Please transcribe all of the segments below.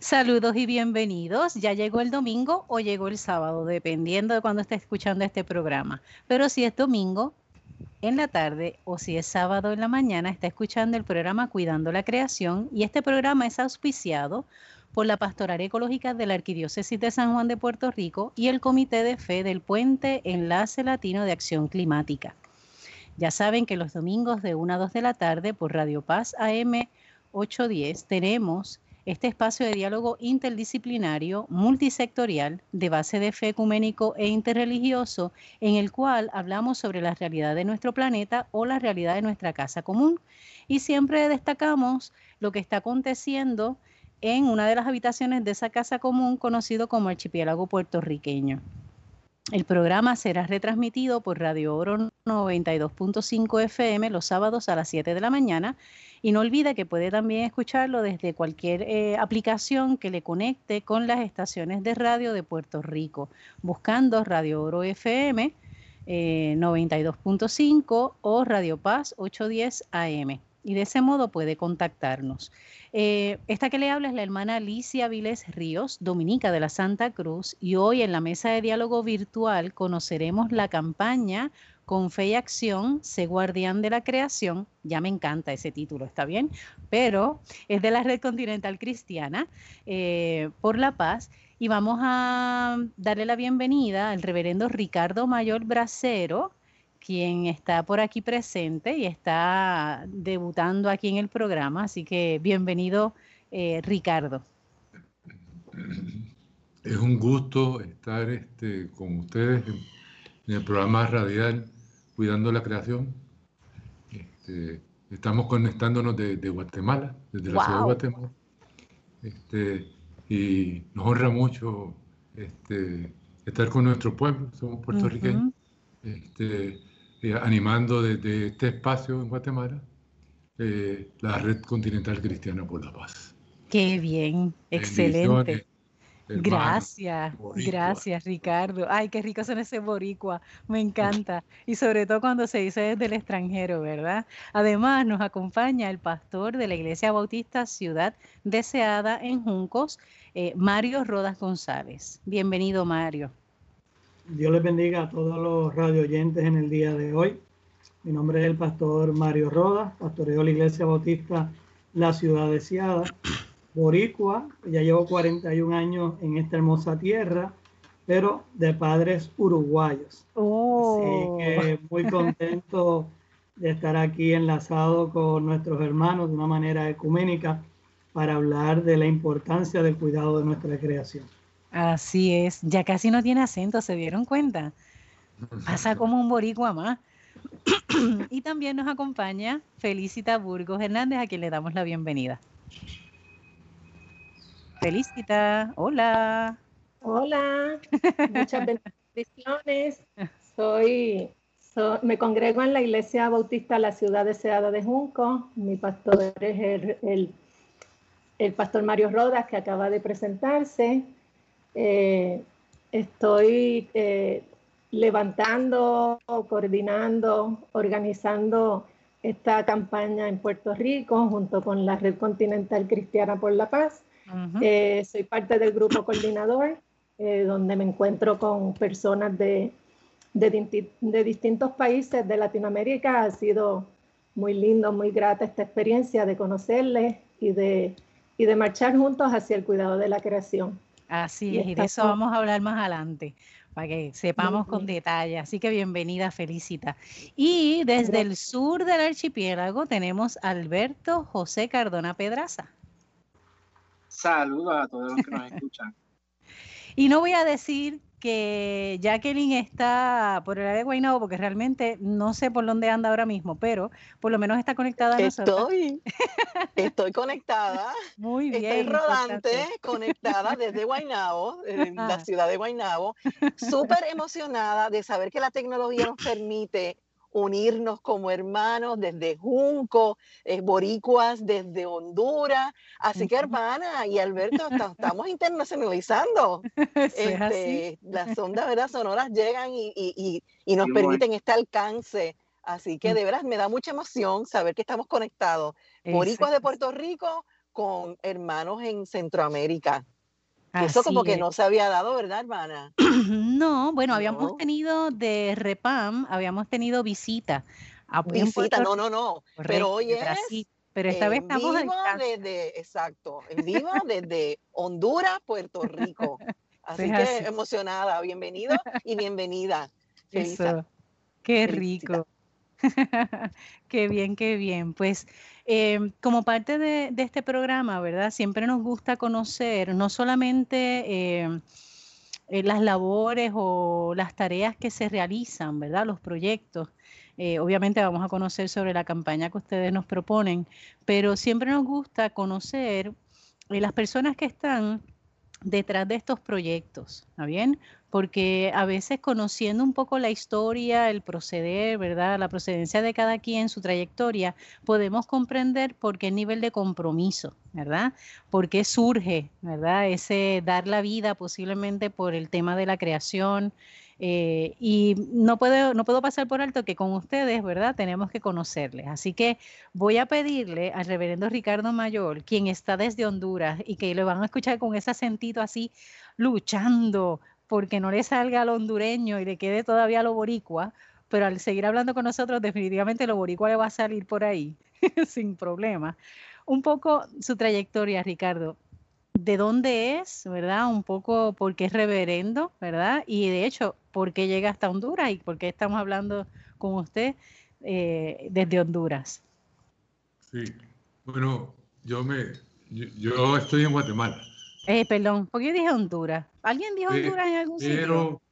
Saludos y bienvenidos. Ya llegó el domingo o llegó el sábado, dependiendo de cuando esté escuchando este programa. Pero si es domingo en la tarde o si es sábado en la mañana, está escuchando el programa Cuidando la Creación y este programa es auspiciado por la Pastoral Ecológica de la Arquidiócesis de San Juan de Puerto Rico y el Comité de Fe del Puente Enlace Latino de Acción Climática. Ya saben que los domingos de 1 a 2 de la tarde por Radio Paz AM 810 tenemos este espacio de diálogo interdisciplinario, multisectorial, de base de fe ecuménico e interreligioso, en el cual hablamos sobre la realidad de nuestro planeta o la realidad de nuestra casa común. Y siempre destacamos lo que está aconteciendo en una de las habitaciones de esa casa común conocido como archipiélago puertorriqueño. El programa será retransmitido por Radio Oro 92.5 FM los sábados a las 7 de la mañana y no olvide que puede también escucharlo desde cualquier eh, aplicación que le conecte con las estaciones de radio de Puerto Rico, buscando Radio Oro FM 92.5 eh, o Radio Paz 810 AM. Y de ese modo puede contactarnos. Eh, esta que le habla es la hermana Alicia Viles Ríos, dominica de la Santa Cruz, y hoy en la mesa de diálogo virtual conoceremos la campaña Con Fe y Acción, Sé Guardián de la Creación. Ya me encanta ese título, ¿está bien? Pero es de la Red Continental Cristiana eh, por la Paz. Y vamos a darle la bienvenida al reverendo Ricardo Mayor Bracero, quien está por aquí presente y está debutando aquí en el programa. Así que bienvenido, eh, Ricardo. Es un gusto estar este, con ustedes en, el programa radial Cuidando la Creación. Este, estamos conectándonos de, Guatemala, desde la ciudad de Guatemala. Este, y nos honra mucho estar con nuestro pueblo, somos puertorriqueños. Eh, animando desde este espacio en Guatemala eh, la Red Continental Cristiana por la Paz. Qué bien, excelente. gracias, gracias Ricardo. Ay, qué rico son ese boricua, me encanta. Y sobre todo cuando se dice desde el extranjero, ¿verdad? Además nos acompaña el pastor de la Iglesia Bautista Ciudad Deseada en Juncos, eh, Mario Rodas González. Bienvenido Mario. Dios les bendiga a todos los radio oyentes en el día de hoy. Mi nombre es el pastor Mario Rodas, pastoreo la Iglesia Bautista La Ciudad Deseada, Boricua. Ya llevo 41 años en esta hermosa tierra, pero de padres uruguayos. Oh. Así que muy contento de estar aquí enlazado con nuestros hermanos de una manera ecuménica para hablar de la importancia del cuidado de nuestra creación. Así es, ya casi no tiene acento, ¿se dieron cuenta? Pasa como un boricua más. y también nos acompaña Felicita Burgos Hernández, a quien le damos la bienvenida. Felicita, hola. Hola, muchas bendiciones. Soy, me congrego en la Iglesia Bautista La Ciudad Deseada de Junco. Mi pastor es el, el pastor Mario Rodas, que acaba de presentarse. Eh, estoy eh, levantando, coordinando, organizando esta campaña en Puerto Rico junto con la Red Continental Cristiana por la Paz. Eh, soy parte del grupo coordinador, donde me encuentro con personas de, de, distintos países de Latinoamérica. Ha sido muy lindo, muy grata esta experiencia de conocerles y de, y de marchar juntos hacia el cuidado de la creación. Así es, y de eso vamos a hablar más adelante, para que sepamos con detalle. Así que bienvenida, Felicita. Y desde el sur del archipiélago tenemos a Alberto José Cardona Pedraza. Saludos a todos los que nos escuchan. y no voy a decir que Jacqueline está por el área de Guaynabo, porque realmente no sé por dónde anda ahora mismo, pero por lo menos está conectada a Estoy, estoy conectada. Muy bien. Estoy rodante, conectada desde Guaynabo, la ciudad de Guaynabo, súper emocionada de saber que la tecnología nos permite unirnos como hermanos desde Junco, eh, boricuas desde Honduras. Así que hermana y Alberto, estamos internacionalizando. Este, las ondas ¿verdad? sonoras llegan y, nos permiten este alcance. Así que de veras me da mucha emoción saber que estamos conectados. Boricuas de Puerto Rico con hermanos en Centroamérica. Eso como que no se había dado, ¿verdad, hermana? No, bueno, habíamos tenido de Repam, habíamos tenido visita. A visita, no, no, no. pero hoy es pero esta vez estamos vivo desde, exacto, en vivo desde Honduras, Puerto Rico. Así que emocionada, bienvenido y bienvenida. Qué rico. qué bien, qué bien. Pues em, como parte de, este programa, ¿verdad? Siempre nos gusta conocer no solamente em, eh, las labores o las tareas que se realizan, ¿verdad? Los proyectos. Eh, obviamente vamos a conocer sobre la campaña que ustedes nos proponen, pero siempre nos gusta conocer eh, las personas que están detrás de estos proyectos, ¿está bien? Porque a veces conociendo un poco la historia, el proceder, ¿verdad? La procedencia de cada quien, su trayectoria, podemos comprender por qué nivel de compromiso, ¿verdad? Por qué surge, ¿verdad? Ese dar la vida posiblemente por el tema de la creación, eh, y no puedo, no puedo pasar por alto que con ustedes, ¿verdad? Tenemos que conocerles. Así que voy a pedirle al reverendo Ricardo Mayor, quien está desde Honduras y que lo van a escuchar con ese acentito así, luchando porque no le salga al hondureño y le quede todavía lo boricua, pero al seguir hablando con nosotros, definitivamente lo boricua le va a salir por ahí, sin problema. Un poco su trayectoria, Ricardo de dónde es, ¿verdad? Un poco porque es reverendo, ¿verdad? Y de hecho, por qué llega hasta Honduras y por qué estamos hablando con usted eh, desde Honduras. Sí, bueno, yo me, yo, estoy en Guatemala. Eh, perdón, ¿por qué dije Honduras? ¿Alguien dijo Honduras en algún sitio?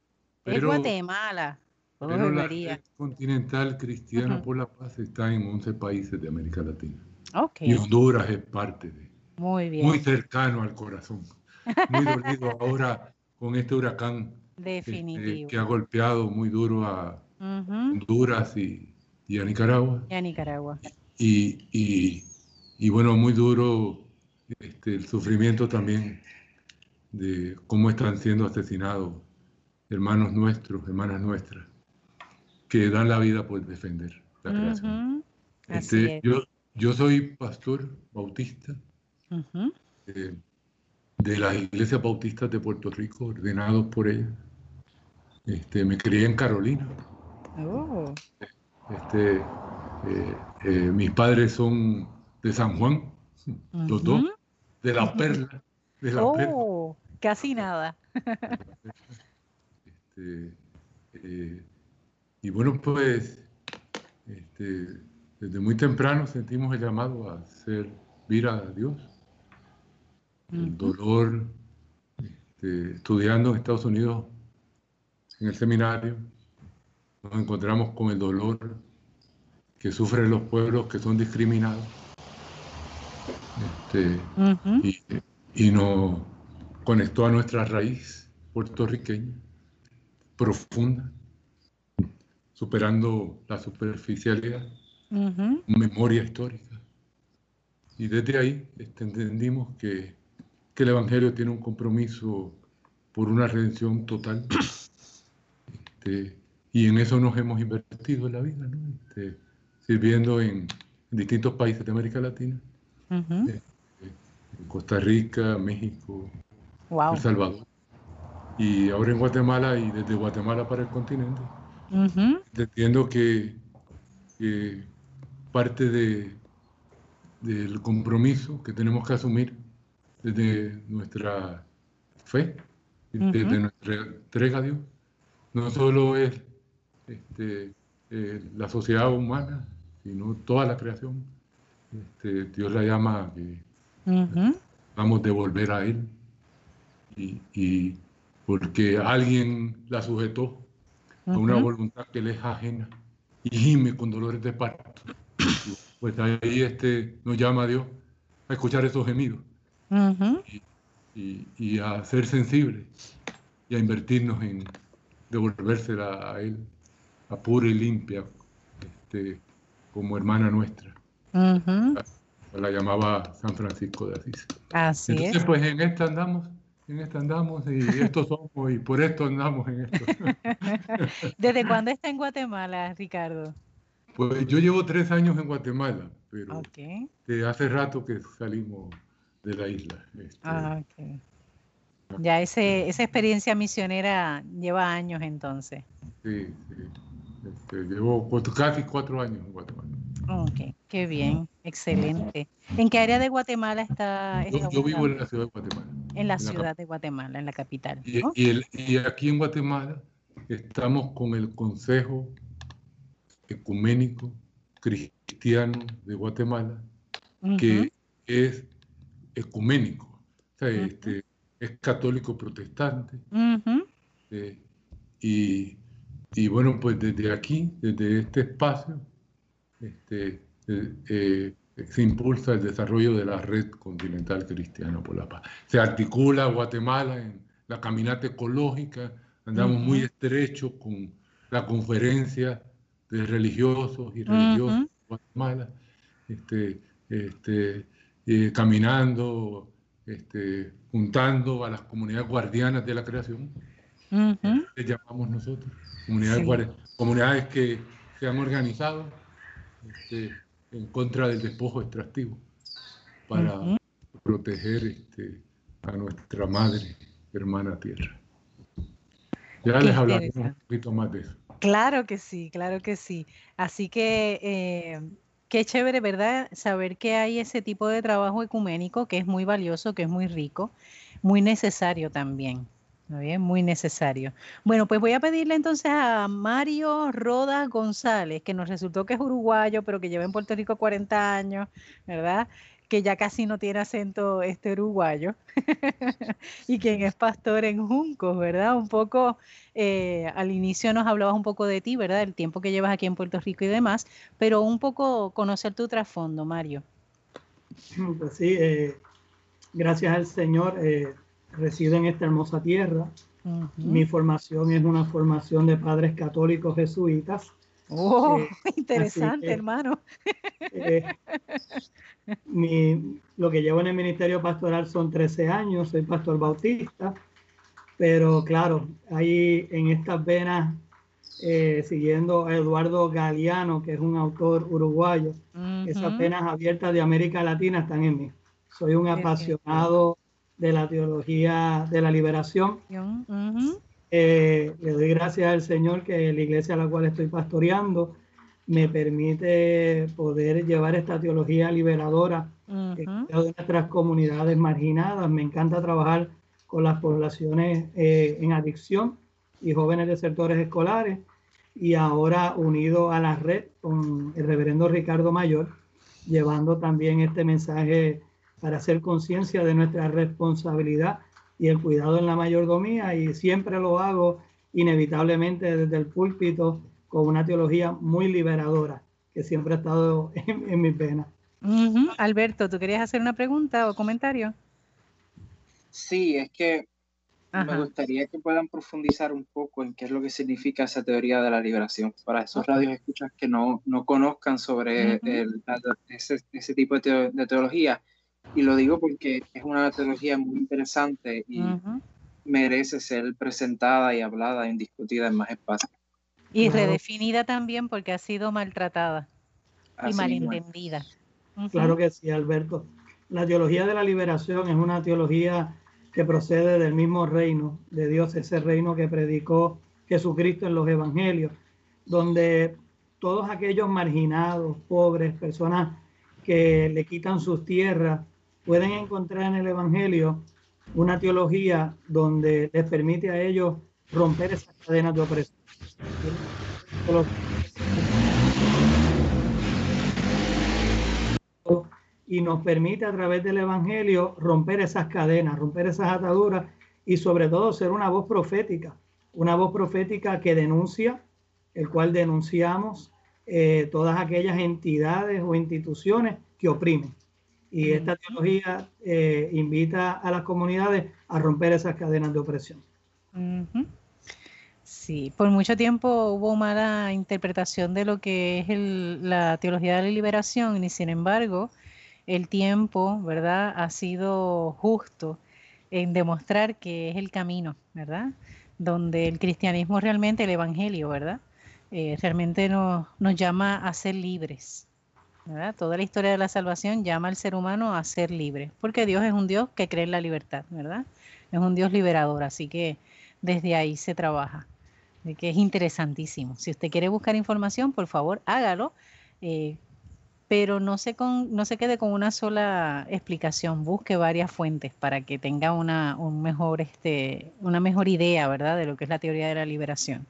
es Guatemala. Pero la continental cristiana por la paz está en 11 países de América Latina. Okay. Y Honduras es parte de muy bien. Muy cercano al corazón. Muy dolido ahora con este huracán este, que ha golpeado muy duro a Honduras y, a Nicaragua. Y a Nicaragua. Y, bueno, muy duro este, el sufrimiento también de cómo están siendo asesinados hermanos nuestros, hermanas nuestras, que dan la vida por defender la creación. Este, yo, yo soy pastor bautista eh, de las iglesias bautistas de Puerto Rico, ordenados por ella. Este, me crié en Carolina. Oh. Este, eh, eh, mis padres son de San Juan, los dos, de la perla. De la oh, casi nada. Este, y bueno, pues este, desde muy temprano sentimos el llamado a servir a Dios el dolor, este, estudiando en Estados Unidos en el seminario, nos encontramos con el dolor que sufren los pueblos que son discriminados. Este, y, nos conectó a nuestra raíz puertorriqueña, profunda, superando la superficialidad, memoria histórica. Y desde ahí este, entendimos que que el Evangelio tiene un compromiso por una redención total. Este, y en eso nos hemos invertido en la vida, este, sirviendo en, distintos países de América Latina, en Costa Rica, México, El Salvador, y ahora en Guatemala y desde Guatemala para el continente. Entiendo que, parte de, del compromiso que tenemos que asumir desde nuestra fe, desde nuestra entrega a Dios. No solo es este, eh, la sociedad humana, sino toda la creación. Este, Dios la llama vamos a devolver a Él. Y, porque alguien la sujetó a una voluntad que le es ajena y gime con dolores de parto. Pues ahí este, nos llama a Dios a escuchar esos gemidos y, a ser sensibles y a invertirnos en devolvérsela a Él, a pura y limpia, este, como hermana nuestra. La, llamaba San Francisco de Asís. Así Entonces, pues en esta andamos, en esta andamos y esto somos y por esto andamos en esto. ¿Desde cuándo está en Guatemala, Ricardo? Pues yo llevo tres años en Guatemala, pero de hace rato que salimos de la isla. Este, Ah. Ya ese, esa experiencia misionera lleva años entonces. sí, sí. Este, llevo cuatro- casi cuatro años en Guatemala. Ok, qué bien, excelente. ¿En qué área de Guatemala está? Yo, está yo vivo en la ciudad de Guatemala. En la en la ciudad de Guatemala, en la capital. Y, ¿no? y el- y aquí en Guatemala estamos con el Consejo Ecuménico Cristiano de Guatemala, que es ecuménico, o sea, Ujú. este, es católico protestante. Eh, y, y bueno, pues desde aquí, desde este espacio, este, eh, eh, se impulsa el desarrollo de la red continental cristiana por la paz. Se articula Guatemala en la caminata ecológica, andamos muy Ujú. estrechos con la conferencia de religiosos y religiosas Ujú. de Guatemala, este, este, eh, caminando, este, juntando a las comunidades guardianas de la creación, ujú. le llamamos nosotros, comunidades, Sí. comunidades que se han organizado este, en contra del despojo extractivo para proteger este, a nuestra madre hermana tierra. Ya Qué les hablaremos un poquito más de eso. Claro que sí, claro que sí. Así que eh, qué chévere, ¿verdad? Saber que hay ese tipo de trabajo ecuménico que es muy valioso, que es muy rico, muy necesario también. ¿No bien? Muy necesario. Bueno, pues voy a pedirle entonces a Mario Rodas González, que nos resultó que es uruguayo, pero que lleva en Puerto Rico 40 años, ¿verdad? Que ya casi no tiene acento este uruguayo, y quien es pastor en Juncos, ¿verdad? Un poco eh, al inicio nos hablabas un poco de ti, ¿verdad? El tiempo que llevas aquí en Puerto Rico y demás, pero un poco conocer tu trasfondo, Mario. Pues sí, eh, gracias al Señor eh, resido en esta hermosa tierra. Ujú. Mi formación es una formación de padres católicos jesuitas. Oh, eh, interesante, que- hermano. Eh, mi- lo que llevo en el ministerio pastoral son 13 años, soy pastor bautista, pero claro, ahí en estas venas, eh, siguiendo a Eduardo Galeano, que es un autor uruguayo, esas Ujú. venas abiertas de América Latina están en mí. Soy un apasionado de la teología de la liberación. Eh, le doy gracias al Señor que la iglesia a la cual estoy pastoreando me permite poder llevar esta teología liberadora Ujú. cuidado de nuestras comunidades marginadas. Me encanta trabajar con las poblaciones eh, en adicción y jóvenes de sectores escolares. Y ahora unido a la red con el reverendo Ricardo Mayor, llevando también este mensaje para hacer conciencia de nuestra responsabilidad y el cuidado en la mayordomía. Y siempre lo hago inevitablemente desde el púlpito con una teología muy liberadora que siempre ha estado en, en mis venas. Ujú. Alberto, ¿tú querías hacer una pregunta o comentario? Sí, es que me Ajá. gustaría que puedan profundizar un poco en qué es lo que significa esa teoría de la liberación para esos radios escuchas que no, no conozcan sobre Ujú. el- la- ese, ese tipo de, teo- de teología. Y lo digo porque es una teología muy interesante y merece ser presentada y hablada y discutida en más espacios. Y redefinida también porque ha sido maltratada y Así malentendida. Claro que sí, Alberto. La teología de la liberación es una teología que procede del mismo reino de Dios, ese reino que predicó Jesucristo en los evangelios, donde todos aquellos marginados, pobres, personas que le quitan sus tierras, pueden encontrar en el evangelio una teología donde les permite a ellos romper esas cadenas de opresión. y nos permite a través del Evangelio romper esas cadenas, romper esas ataduras y sobre todo ser una voz profética, una voz profética que denuncia, el cual denunciamos eh, todas aquellas entidades o instituciones que oprimen. Y esta teología eh, invita a las comunidades a romper esas cadenas de opresión. Sí, por mucho tiempo hubo mala interpretación de lo que es el- la teología de la liberación y sin embargo el tiempo, ¿verdad? Ha sido justo en demostrar que es el camino, ¿verdad? Donde el cristianismo realmente, el evangelio, ¿verdad? Eh, realmente nos, nos llama a ser libres, Toda la historia de la salvación llama al ser humano a ser libre, porque Dios es un Dios que cree en la libertad, ¿verdad? Es un Dios liberador, así que desde ahí se trabaja, que es interesantísimo. Si usted quiere buscar información, por favor, hágalo, eh, pero no se, con, no se quede con una sola explicación, busque varias fuentes para que tenga una, un mejor, este, una mejor idea, ¿verdad?, de lo que es la teoría de la liberación.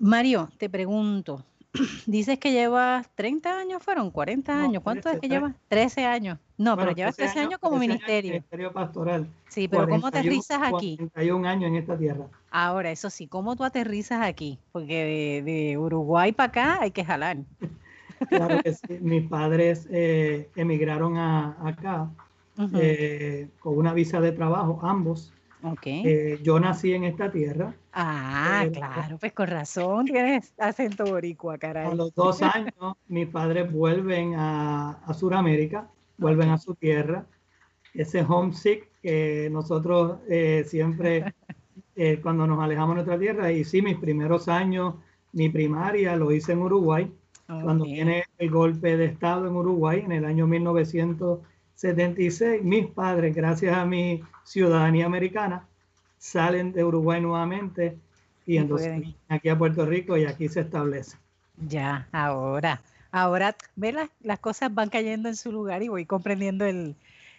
Mario, te pregunto, dices que llevas 30 años, fueron 40 años. ¿Cuánto es que llevas? 13 años. No, pero llevas 13 años, como ministerio. ministerio pastoral. Sí, pero ¿cómo aterrizas aquí? 41 años en esta tierra. Ahora, eso sí, ¿cómo tú aterrizas aquí? Porque de, Uruguay para acá hay que jalar. claro que sí. Mis padres eh, emigraron a, acá eh, con una visa de trabajo, ambos. Okay. Eh, yo nací en esta tierra. Ah, claro, pues con razón tienes acento boricua, caray. A los dos años, mis padres vuelven a, a Sudamérica, vuelven a su tierra. Ese homesick que nosotros eh, siempre, eh, cuando nos alejamos de nuestra tierra, y sí, mis primeros años, mi primaria lo hice en Uruguay, cuando viene el golpe de Estado en Uruguay en el año 1900 76, mis padres, gracias a mi ciudadanía americana, salen de Uruguay nuevamente y entonces aquí a Puerto Rico y aquí se establece. Ya, ahora, ahora, ve las, las cosas van cayendo en su lugar y voy comprendiendo el,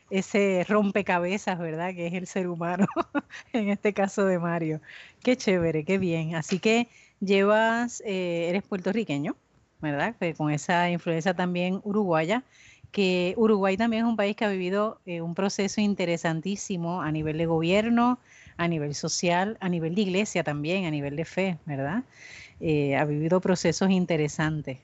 ese rompecabezas, ¿verdad? Que es el ser humano, en este caso de Mario. Qué chévere, qué bien. Así que llevas, eh, eres puertorriqueño, ¿verdad? con esa influencia también uruguaya que Uruguay también es un país que ha vivido eh, un proceso interesantísimo a nivel de gobierno, a nivel social, a nivel de iglesia también, a nivel de fe, ¿verdad? Eh, ha vivido procesos interesantes.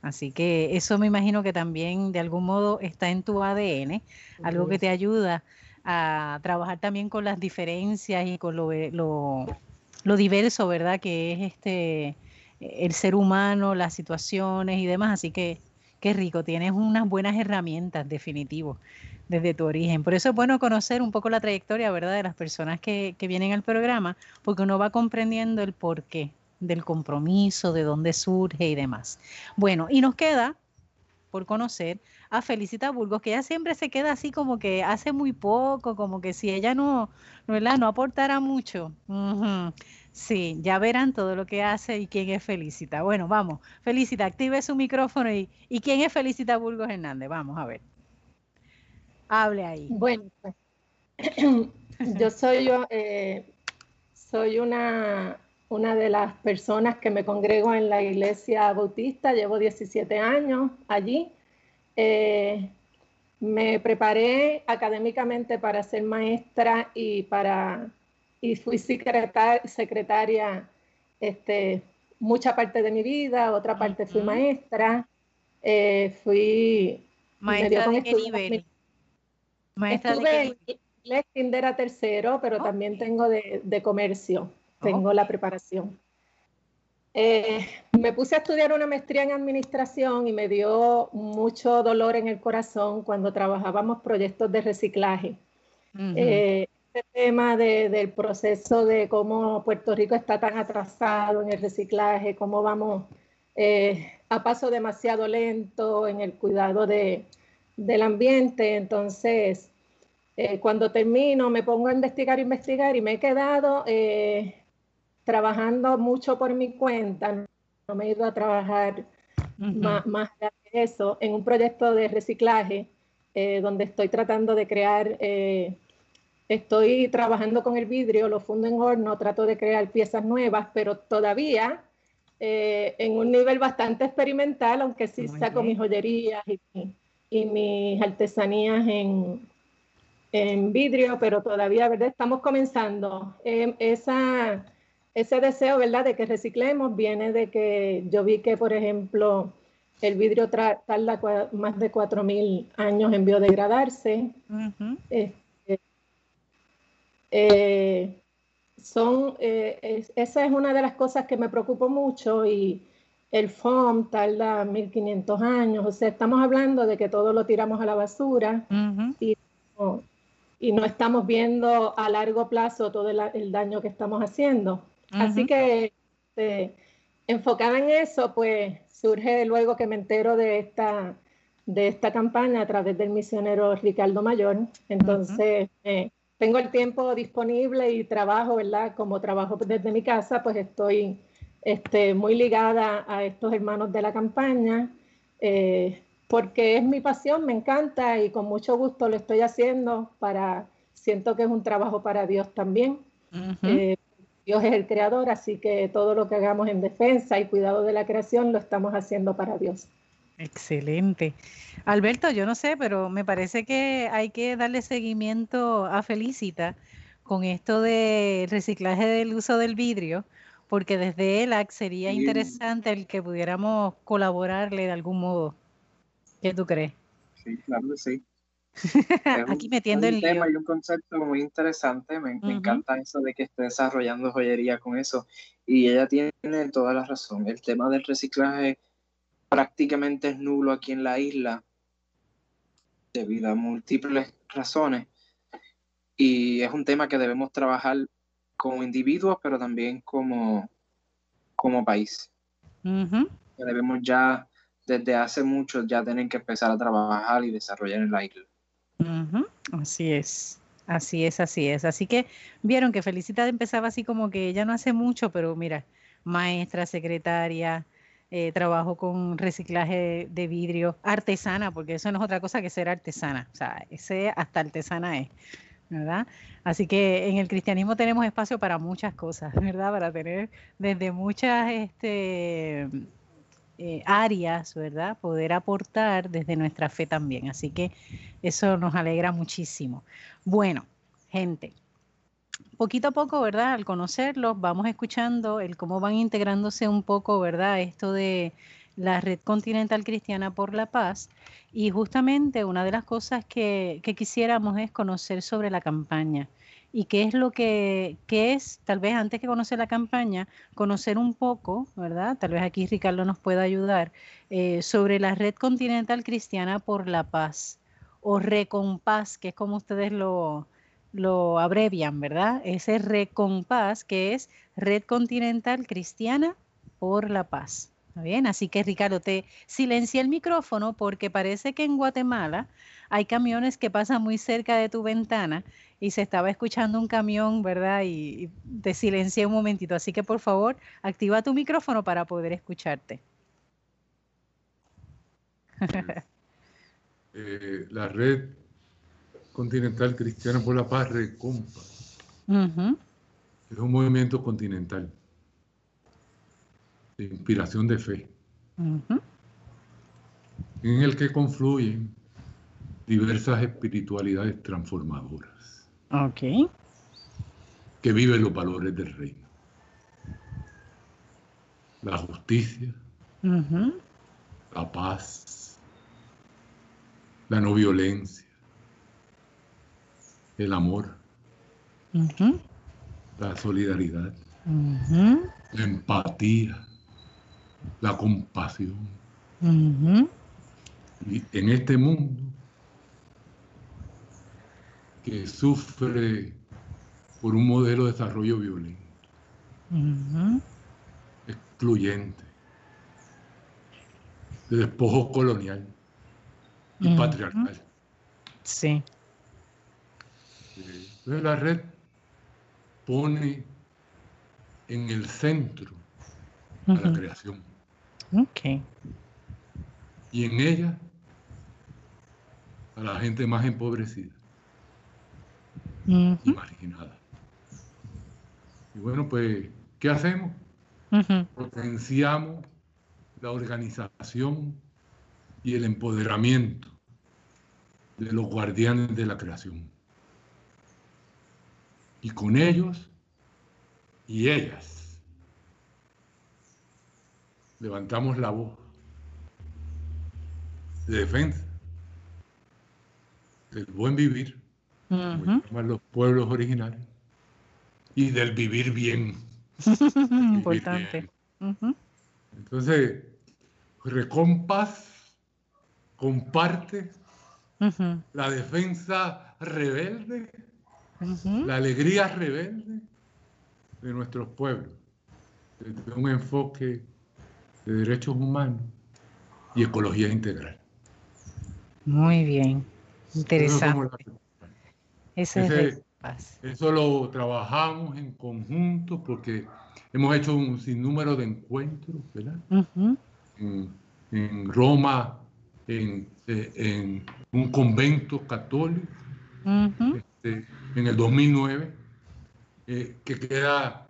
Así que eso me imagino que también de algún modo está en tu ADN, algo que te ayuda a trabajar también con las diferencias y con lo, lo, lo diverso, ¿verdad? Que es este el ser humano, las situaciones y demás. Así que Qué rico, tienes unas buenas herramientas, definitivo, desde tu origen. Por eso es bueno conocer un poco la trayectoria, ¿verdad?, de las personas que, que vienen al programa, porque uno va comprendiendo el porqué del compromiso, de dónde surge y demás. Bueno, y nos queda por conocer a Felicita Burgos, que ella siempre se queda así como que hace muy poco, como que si ella no, ¿verdad? no aportara mucho. Sí, ya verán todo lo que hace y quién es Felicita. Bueno, vamos, Felicita, active su micrófono y, y quién es Felicita Burgos Hernández. Vamos a ver. Hable ahí. Bueno, pues, yo soy yo, eh, soy una, una de las personas que me congrego en la iglesia bautista, llevo 17 años allí. Eh, me preparé académicamente para ser maestra y para y fui secretaria este, mucha parte de mi vida, otra parte fui maestra, eh, fui... ¿Maestra de qué nivel? Maestra Estuve de qué tercero, pero también tengo de, de comercio, tengo la preparación. Eh, me puse a estudiar una maestría en administración y me dio mucho dolor en el corazón cuando trabajábamos proyectos de reciclaje este tema del proceso de cómo Puerto Rico está tan atrasado en el reciclaje, cómo vamos eh, a paso demasiado lento en el cuidado de, del ambiente. Entonces, eh, cuando termino, me pongo a investigar, investigar y me he quedado eh, trabajando mucho por mi cuenta. No me he ido a trabajar más, más de eso en un proyecto de reciclaje donde estoy tratando de crear Estoy trabajando con el vidrio, lo fundo en horno, trato de crear piezas nuevas, pero todavía eh, en un nivel bastante experimental, aunque sí saco mis joyerías y, mis artesanías en, en, vidrio, pero todavía, ¿verdad? Estamos comenzando. Em, esa, ese deseo, ¿verdad?, de que reciclemos viene de que yo vi que, por ejemplo, el vidrio tarda más de 4.000 años en biodegradarse. Eh, son, eh, esa es una de las cosas que me preocupa mucho y el FOM tarda 1500 años, o sea, estamos hablando de que todo lo tiramos a la basura y, no, y, no, estamos viendo a largo plazo todo el, daño que estamos haciendo. Así que este, enfocada en eso, pues surge luego que me entero de esta, de esta campaña a través del misionero Ricardo Mayor. Entonces, eh, tengo el tiempo disponible y trabajo, ¿verdad? Como trabajo desde mi casa, pues estoy este, muy ligada a estos hermanos de la campaña, eh, porque es mi pasión, me encanta y con mucho gusto lo estoy haciendo para, siento que es un trabajo para Dios también. Eh, Dios es el creador, así que todo lo que hagamos en defensa y cuidado de la creación lo estamos haciendo para Dios. Excelente. Alberto, yo no sé, pero me parece que hay que darle seguimiento a Felicita con esto de reciclaje del uso del vidrio, porque desde ELAC sería interesante el que pudiéramos colaborarle de algún modo. ¿Qué tú crees? Sí, claro que sí. Aquí metiendo el tema y un concepto muy interesante. Me, me encanta eso de que esté desarrollando joyería con eso. Y ella tiene toda la razón. El tema del reciclaje prácticamente es nulo aquí en la isla debido a múltiples razones. Y es un tema que debemos trabajar como individuos, pero también como, como país. Debemos ya, desde hace mucho, ya tener que empezar a trabajar y desarrollar en la isla. Así es, así es, así es. Así que vieron que Felicita empezaba así como que ella no hace mucho, pero mira, maestra, secretaria, eh, trabajo con reciclaje de vidrio, artesana, porque eso no es otra cosa que ser artesana, o sea, ese hasta artesana es, ¿verdad? Así que en el cristianismo tenemos espacio para muchas cosas, ¿verdad? Para tener desde muchas este, eh, áreas, ¿verdad? Poder aportar desde nuestra fe también. Así que eso nos alegra muchísimo. Bueno, gente, poquito a poco, ¿verdad? Al conocerlos, vamos escuchando el cómo van integrándose un poco, ¿verdad? Esto de la Red Continental Cristiana por la Paz. Y justamente una de las cosas que, que quisiéramos es conocer sobre la campaña y qué es lo que, es, tal vez antes que conocer la campaña, conocer un poco, ¿verdad? Tal vez aquí Ricardo nos pueda ayudar, eh, sobre la Red Continental Cristiana por la Paz o Recompaz, que es como ustedes lo, lo abrevian, ¿verdad? Ese Recompaz, que es Red Continental Cristiana por la Paz. bien? Así que Ricardo, te silencia el micrófono porque parece que en Guatemala hay camiones que pasan muy cerca de tu ventana y se estaba escuchando un camión, ¿verdad? Y, te silencié un momentito. Así que por favor, activa tu micrófono para poder escucharte. Eh, la red continental cristiana por la paz, Recompa, es un movimiento continental de inspiración de fe, en el que confluyen diversas espiritualidades transformadoras. Ok. Que vive los valores del reino. La justicia, la paz, la no violencia, el amor, la solidaridad, la empatía, la compasión. Y en este mundo que sufre por un modelo de desarrollo violento, excluyente, de despojo colonial y patriarcal. Sí. Entonces la red pone en el centro a la creación. Okay. Y en ella a la gente más empobrecida y marginada. Y bueno, pues, ¿qué hacemos? Potenciamos la organización y el empoderamiento de los guardianes de la creación. Y con ellos y ellas. Levantamos la voz de defensa del buen vivir los pueblos originales, y del vivir bien. Importante. Entonces, Recompas comparte la defensa rebelde, la alegría rebelde de nuestros pueblos, desde un enfoque de derechos humanos y ecología integral. Muy bien, interesante. Ese, es eso lo trabajamos en conjunto porque hemos hecho un sinnúmero de encuentros, ¿verdad? en, Roma, en, eh, un convento católico, este, en el 2009, eh, que queda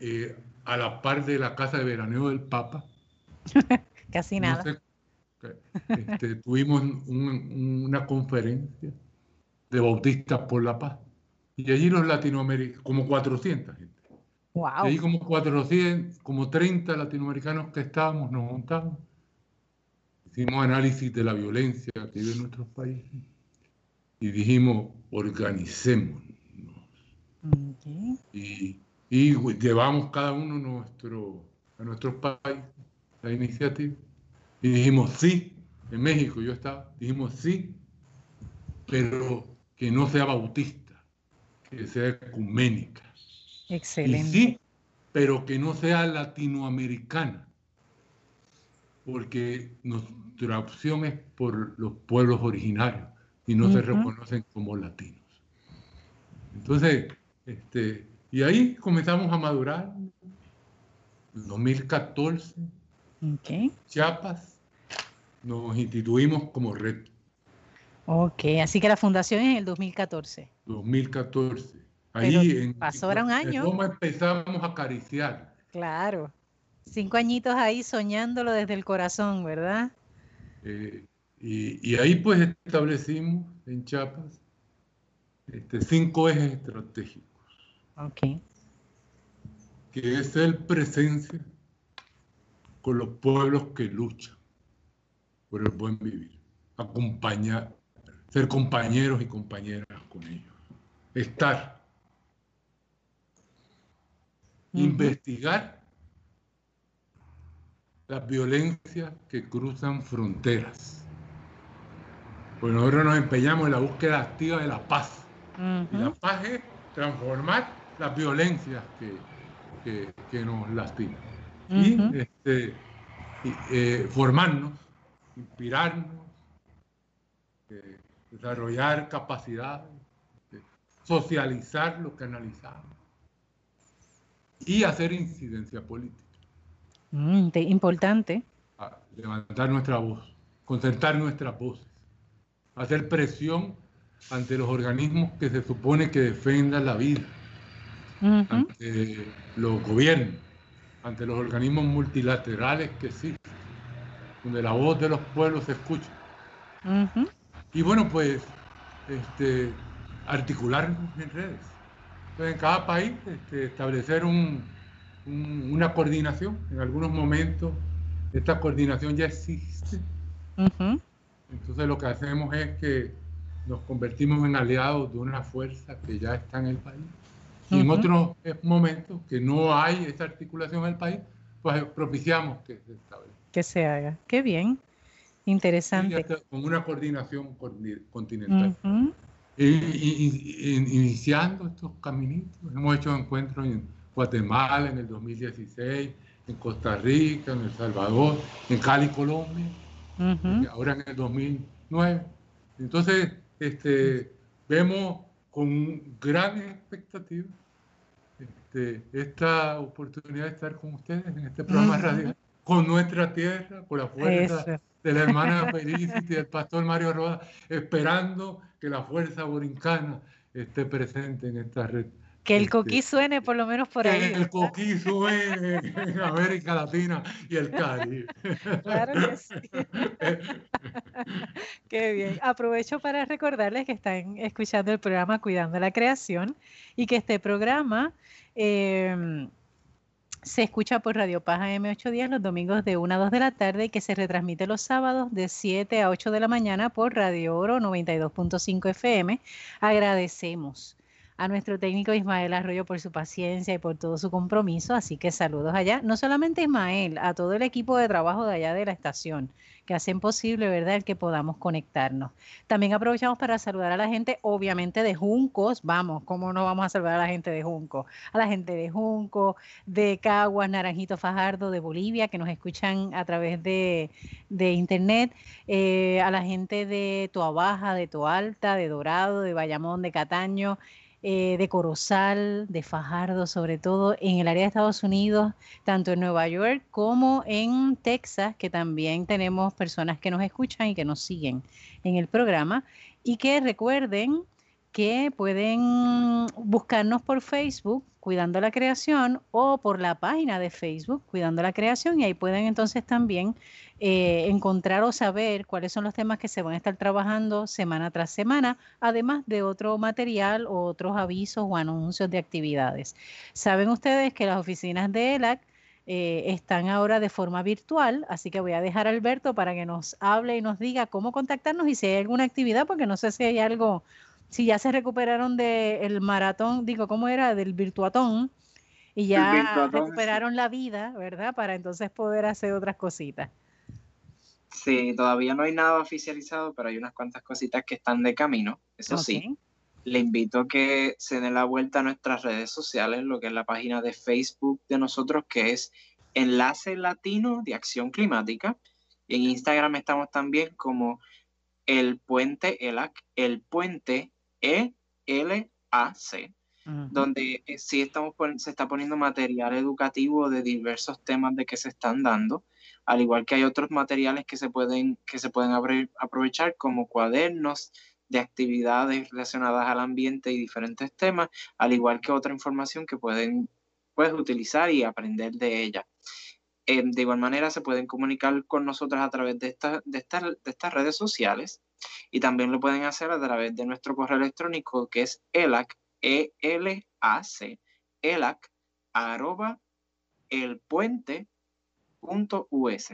eh, a la par de la casa de veraneo del Papa. Casi nada. Este, tuvimos una conferencia de bautistas por la paz. Y allí los latinoamericanos, como 400 gente. Wow. Y allí como 400, como 30 latinoamericanos que estábamos, nos juntamos. Hicimos análisis de la violencia que vive en nuestros países. Y dijimos, organicémonos. Y, y, llevamos cada uno nuestro, a nuestros países la iniciativa. Y dijimos sí, en México yo estaba, dijimos sí, pero que no sea bautista, que sea ecuménica. Excelente. sí, pero que no sea latinoamericana, porque nuestra opción es por los pueblos originarios y no se reconocen como latinos. Entonces, este, y ahí comenzamos a madurar. En 2014, okay. Chiapas, nos instituimos como red Ok, así que la fundación es en el 2014. 2014. Ahí en, pasó ahora un año. ¿Cómo empezamos a acariciar? Claro. Cinco añitos ahí soñándolo desde el corazón, ¿verdad? Eh, y, ahí pues establecimos en Chiapas este, cinco ejes estratégicos. Que es el presencia con los pueblos que luchan por el buen vivir. Acompañar ser compañeros y compañeras con ellos, estar, investigar las violencias que cruzan fronteras. Pues nosotros nos empeñamos en la búsqueda activa de la paz. Y la paz es transformar las violencias que, nos lastiman. Y este, eh, formarnos, inspirarnos, eh, desarrollar capacidades, socializar lo que analizamos y hacer incidencia política. Mm, importante. levantar nuestra voz, concertar nuestras voces, hacer presión ante los organismos que se supone que defendan la vida, ante los gobiernos, ante los organismos multilaterales que existen, donde la voz de los pueblos se escucha. Y bueno, pues este, articularnos en redes. Entonces, en cada país este, establecer una coordinación. En algunos momentos esta coordinación ya existe. Entonces lo que hacemos es que nos convertimos en aliados de una fuerza que ya está en el país. Y en otros momentos que no hay esa articulación en el país, pues propiciamos que se establezca. Que se haga. Qué bien. Interesante. con una coordinación continental. iniciando estos caminitos, hemos hecho encuentros en Guatemala en el 2016, en Costa Rica, en El Salvador, en Cali, Colombia, ahora en el 2009. Entonces, este, vemos con gran expectativa este, esta oportunidad de estar con ustedes en este programa radial, con nuestra tierra, con la fuerza de la hermana Felicity, del pastor Mario Roda, esperando que la fuerza borincana esté presente en esta red. Que el este, coquí suene por lo menos por ahí. Que el coquí suene en América Latina y el Caribe. Claro que sí. Qué bien. Aprovecho para recordarles que están escuchando el programa Cuidando la Creación y que este programa eh, se escucha por Radio Paja M8 días los domingos de 1 a 2 de la tarde y que se retransmite los sábados de 7 a 8 de la mañana por Radio Oro 92.5 FM. Agradecemos a nuestro técnico Ismael Arroyo por su paciencia y por todo su compromiso. Así que saludos allá. No solamente Ismael, a todo el equipo de trabajo de allá de la estación que hacen posible, ¿verdad?, el que podamos conectarnos. También aprovechamos para saludar a la gente, obviamente, de Juncos. Vamos, ¿cómo no vamos a saludar a la gente de Junco? A la gente de Junco, de Caguas, Naranjito Fajardo, de Bolivia, que nos escuchan a través de, internet. Eh, a la gente de Toabaja, de Toalta, de Dorado, de Bayamón, de Cataño eh, de Corozal, de Fajardo, sobre todo en el área de Estados Unidos, tanto en Nueva York como en Texas, que también tenemos personas que nos escuchan y que nos siguen en el programa. Y que recuerden que pueden buscarnos por Facebook Cuidando la Creación o por la página de Facebook Cuidando la Creación y ahí pueden entonces también eh, encontrar o saber cuáles son los temas que se van a estar trabajando semana tras semana, además de otro material o otros avisos o anuncios de actividades. Saben ustedes que las oficinas de ELAC eh, están ahora de forma virtual, así que voy a dejar a Alberto para que nos hable y nos diga cómo contactarnos y si hay alguna actividad, porque no sé si hay algo, si ya se recuperaron del maratón, digo, ¿cómo era? Del virtuatón y ya recuperaron la vida, ¿verdad? Para entonces poder hacer otras cositas. Sí, todavía no hay nada oficializado, pero hay unas cuantas cositas que están de camino. Eso sí, le invito a que se den la vuelta a nuestras redes sociales, lo que es la página de Facebook de nosotros, que es Enlace Latino de Acción Climática. en Instagram estamos también como el puente ELAC, el puente ELAC, donde eh, sí estamos se está poniendo material educativo de diversos temas de que se están dando al igual que hay otros materiales que se pueden, que se pueden aprovechar como cuadernos de actividades relacionadas al ambiente y diferentes temas, al igual que otra información que pueden puedes utilizar y aprender de ella. Eh, de igual manera, se pueden comunicar con nosotros a través de, esta, de, de estas redes sociales y también lo pueden hacer a través de nuestro correo electrónico que es elac, e -L -A -C, elac, arroba, el puente .us.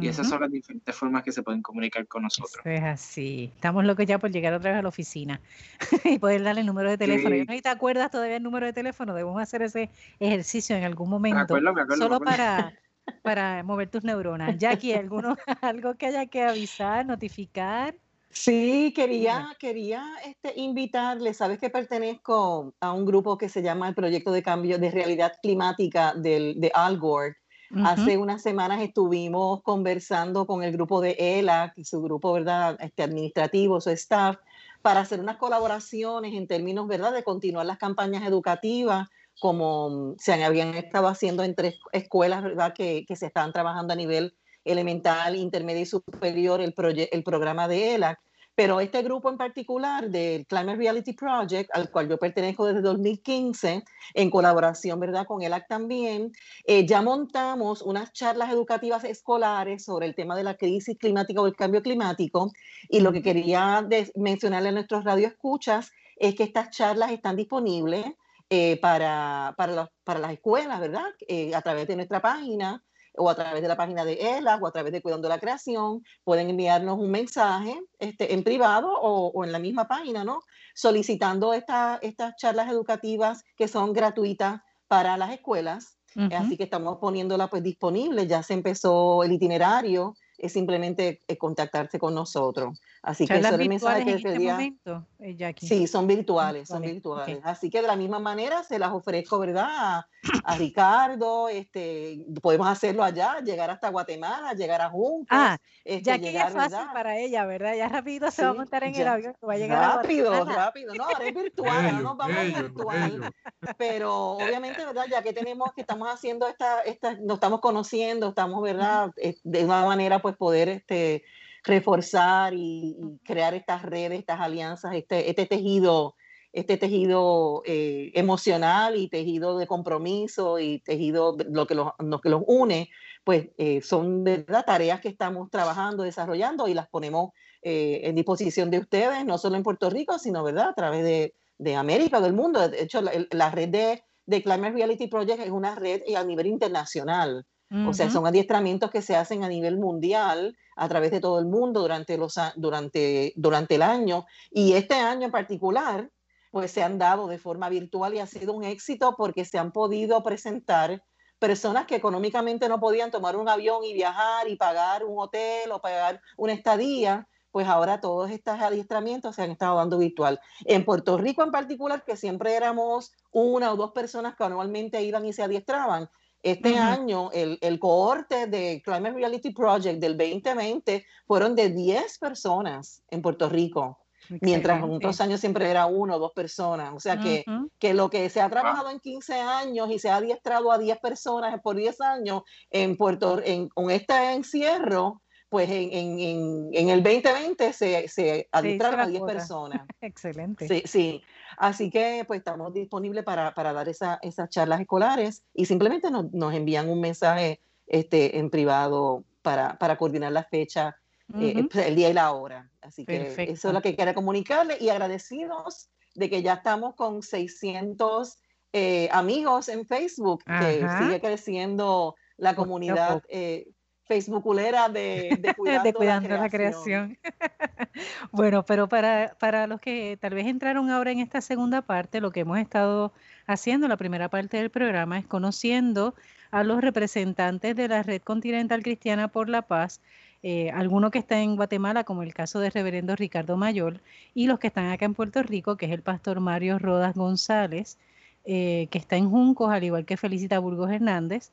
Y esas son las diferentes formas que se pueden comunicar con nosotros. es así. Estamos locos ya por llegar otra vez a la oficina y poder darle el número de teléfono. Yo no te acuerdas todavía el número de teléfono. Debemos hacer ese ejercicio en algún momento. solo para, para mover tus neuronas. Jackie, ¿alguno, ¿algo que haya que avisar, notificar? Sí, quería, quería este, invitarle, sabes que pertenezco a un grupo que se llama el Proyecto de Cambio de Realidad Climática del, de Al Gore, Hace unas semanas estuvimos conversando con el grupo de ELA, su grupo ¿verdad? Este, administrativo, su staff, para hacer unas colaboraciones en términos ¿verdad? de continuar las campañas educativas como se habían estado haciendo entre escuelas ¿verdad? Que, que se están trabajando a nivel elemental, intermedio y superior, el, el programa de ELAC pero este grupo en particular del Climate Reality Project, al cual yo pertenezco desde 2015, en colaboración ¿verdad? con ELAC también, eh, ya montamos unas charlas educativas escolares sobre el tema de la crisis climática o el cambio climático. Y lo que quería mencionarle a nuestros radioescuchas es que estas charlas están disponibles eh, para, para, para, las escuelas, ¿verdad? Eh, a través de nuestra página o a través de la página de ELA o a través de Cuidando la Creación, pueden enviarnos un mensaje este, en privado o, en la misma página, ¿no? Solicitando estas charlas educativas que son gratuitas para las escuelas. Así que estamos poniéndola pues disponible, ya se empezó el itinerario es simplemente eh, contactarse con nosotros. Así que eso es el mensaje que este Momento, eh, sí, son virtuales, son virtuales. Así que de la misma manera se las ofrezco, ¿verdad? A, Ricardo, este, podemos hacerlo allá, llegar hasta Guatemala, llegar a Juntos. Ah, este, ya que ya es fácil para ella, ¿verdad? Ya rápido se va a montar en el avión, va a llegar Rápido, rápido. No, ahora es virtual, no nos vamos virtual. Pero obviamente, ¿verdad? Ya que tenemos, que estamos haciendo esta, esta, nos estamos conociendo, estamos, ¿verdad? De una manera, pues, poder este, reforzar y, crear estas redes, estas alianzas, este, este tejido, este tejido eh, emocional y tejido de compromiso y tejido lo que los, lo que los une, pues eh, son ¿verdad? tareas que estamos trabajando, desarrollando y las ponemos eh, en disposición de ustedes, no solo en Puerto Rico, sino ¿verdad? a través de, de América, del mundo. De hecho, la, red de, de Climate Reality Project es una red a nivel internacional. O sea, son adiestramientos que se hacen a nivel mundial, a través de todo el mundo durante, los, durante, durante el año. Y este año en particular, pues se han dado de forma virtual y ha sido un éxito porque se han podido presentar personas que económicamente no podían tomar un avión y viajar y pagar un hotel o pagar una estadía, pues ahora todos estos adiestramientos se han estado dando virtual. En Puerto Rico en particular, que siempre éramos una o dos personas que anualmente iban y se adiestraban, este año el, el, cohorte de Climate Reality Project del 2020 fueron de 10 personas en Puerto Rico. Mientras en otros años siempre era uno o dos personas. O sea que, que lo que se ha trabajado en 15 años y se ha adiestrado a 10 personas por 10 años en Puerto en, con este encierro, pues en, en, en, el 2020 se, se adiestraron a 10 personas. Excelente. Sí, sí. Así que pues estamos disponibles para, para dar esa, esas charlas escolares y simplemente nos, nos, envían un mensaje este, en privado para, para coordinar la fecha, eh, el día y la hora. Así que eso es lo que quería comunicarle y agradecidos de que ya estamos con 600 eh, amigos en Facebook, que sigue creciendo la comunidad eh, Facebookulera de, de cuidando, de cuidando la creación. bueno, pero para, para los que tal vez entraron ahora en esta segunda parte, lo que hemos estado haciendo, la primera parte del programa, es conociendo a los representantes de la Red Continental Cristiana por la Paz eh, alguno que está en Guatemala, como el caso del reverendo Ricardo Mayor, y los que están acá en Puerto Rico, que es el pastor Mario Rodas González, eh, que está en Juncos, al igual que Felicita Burgos Hernández,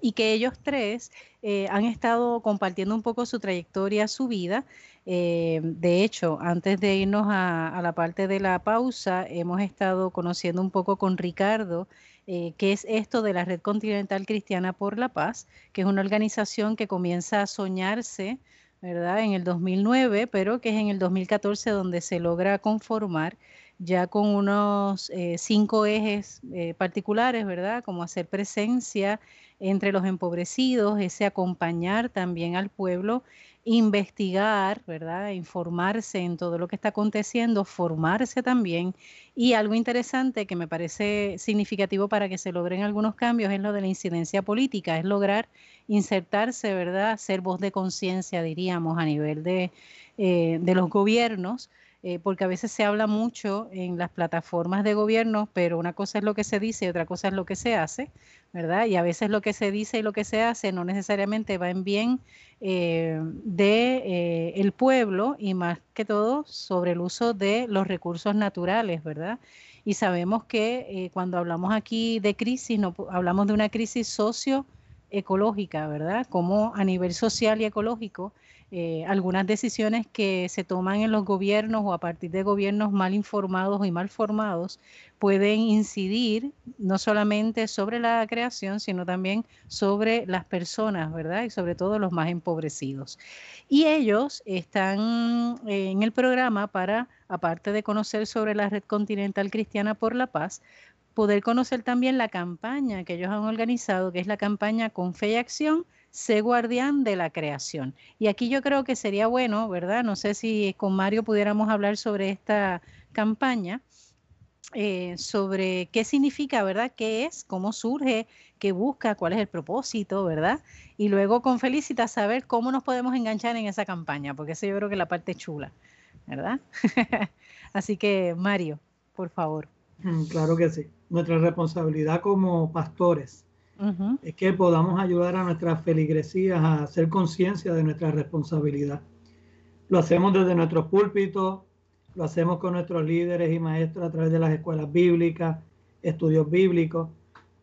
y que ellos tres eh, han estado compartiendo un poco su trayectoria, su vida. de hecho, antes de irnos a, la parte de la pausa, hemos estado conociendo un poco con Ricardo eh, que es esto de la Red Continental Cristiana por la Paz, que es una organización que comienza a soñarse, ¿verdad? En el 2009, pero que es en el 2014 donde se logra conformar ya con unos eh, cinco ejes eh, particulares, ¿verdad? Como hacer presencia entre los empobrecidos, ese acompañar también al pueblo investigar, ¿verdad? Informarse en todo lo que está aconteciendo, formarse también. Y algo interesante que me parece significativo para que se logren algunos cambios es lo de la incidencia política, es lograr insertarse, ¿verdad? Ser voz de conciencia, diríamos, a nivel de, eh, de los gobiernos eh, porque a veces se habla mucho en las plataformas de gobierno, pero una cosa es lo que se dice y otra cosa es lo que se hace, ¿verdad? Y a veces lo que se dice y lo que se hace no necesariamente va en bien eh, de eh, el pueblo y más que todo sobre el uso de los recursos naturales, ¿verdad? Y sabemos que cuando hablamos aquí de crisis, no, hablamos de una crisis socioecológica, ¿verdad? Como a nivel social y ecológico, eh, algunas decisiones que se toman en los gobiernos o a partir de gobiernos mal informados y mal formados pueden incidir no solamente sobre la creación, sino también sobre las personas, ¿verdad? Y sobre todo los más empobrecidos. Y ellos están eh, en el programa para, aparte de conocer sobre la Red Continental Cristiana por la Paz, poder conocer también la campaña que ellos han organizado, que es la campaña Con Fe y Acción, sé guardián de la creación. Y aquí yo creo que sería bueno, ¿verdad? No sé si con Mario pudiéramos hablar sobre esta campaña, eh, sobre qué significa, ¿verdad? ¿Qué es? ¿Cómo surge? ¿Qué busca? ¿Cuál es el propósito? ¿Verdad? Y luego con Felicita saber cómo nos podemos enganchar en esa campaña, porque eso yo creo que es la parte chula, ¿verdad? Así que, Mario, por favor. Mm, claro que sí. Nuestra responsabilidad como pastores es que podamos ayudar a nuestras feligresías a hacer conciencia de nuestra responsabilidad. Lo hacemos desde nuestros púlpitos, lo hacemos con nuestros líderes y maestros a través de las escuelas bíblicas, estudios bíblicos.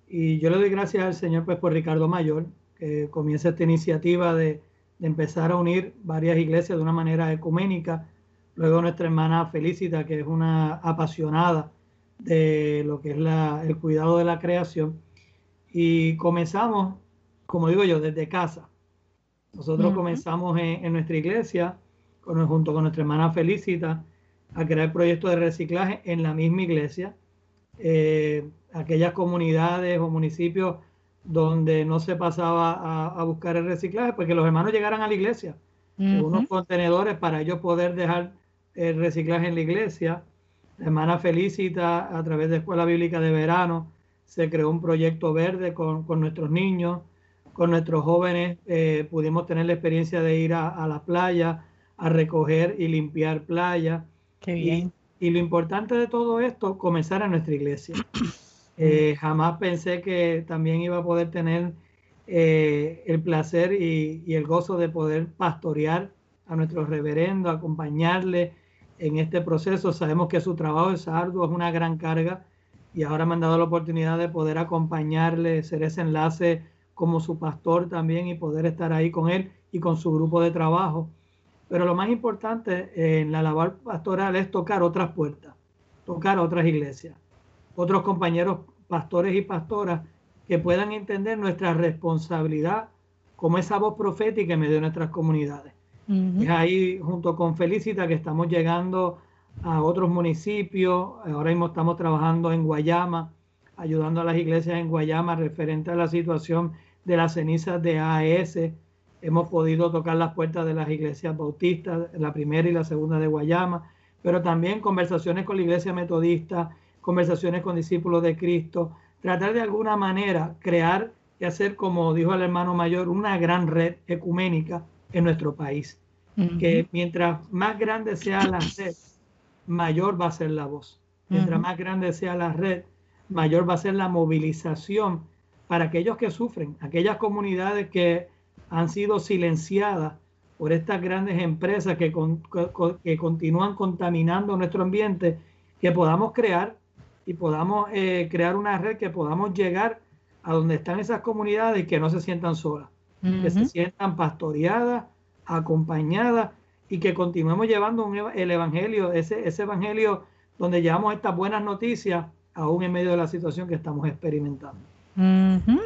Y yo le doy gracias al Señor pues, por Ricardo Mayor, que comienza esta iniciativa de, de empezar a unir varias iglesias de una manera ecuménica. Luego nuestra hermana Felicita, que es una apasionada de lo que es la, el cuidado de la creación y comenzamos, como digo yo, desde casa. Nosotros comenzamos en, nuestra iglesia, con, junto con nuestra hermana Felicita, a crear proyectos de reciclaje en la misma iglesia. Eh, aquellas comunidades o municipios donde no se pasaba a, buscar el reciclaje, pues que los hermanos llegaran a la iglesia, unos contenedores para ellos poder dejar el reciclaje en la iglesia. La hermana Felicita, a través de Escuela Bíblica de Verano, se creó un proyecto verde con, con nuestros niños, con nuestros jóvenes. Eh, pudimos tener la experiencia de ir a, la playa, a recoger y limpiar playa. Qué bien. Y lo importante de todo esto, comenzar a nuestra iglesia. Eh, jamás pensé que también iba a poder tener eh, el placer y, y, el gozo de poder pastorear a nuestro reverendo, acompañarle en este proceso. Sabemos que su trabajo es arduo, es una gran carga y ahora me han dado la oportunidad de poder acompañarle, ser ese enlace como su pastor también y poder estar ahí con él y con su grupo de trabajo. Pero lo más importante en la labor pastoral es tocar otras puertas, tocar otras iglesias, otros compañeros pastores y pastoras que puedan entender nuestra responsabilidad como esa voz profética en medio de nuestras comunidades. Es ahí junto con Felicita que estamos llegando a otros municipios. Ahora mismo estamos trabajando en Guayama, ayudando a las iglesias en Guayama referente a la situación de las cenizas de AES hemos podido tocar las puertas de las iglesias bautistas, la primera y la segunda de Guayama, pero también conversaciones con la iglesia metodista, conversaciones con discípulos de Cristo, tratar de alguna manera crear y hacer, como dijo el hermano mayor, una gran red ecuménica en nuestro país. Que mientras más grande sea la red, mayor va a ser la voz. Mientras más grande sea la red, mayor va a ser la movilización para aquellos que sufren, aquellas comunidades que han sido silenciadas por estas grandes empresas que, que continúan contaminando nuestro ambiente, que podamos crear y podamos eh, crear una red que podamos llegar a donde están esas comunidades y que no se sientan solas, que se sientan pastoreadas, acompañadas y que continuemos llevando el evangelio, ese, ese evangelio donde llevamos estas buenas noticias aún en medio de la situación que estamos experimentando.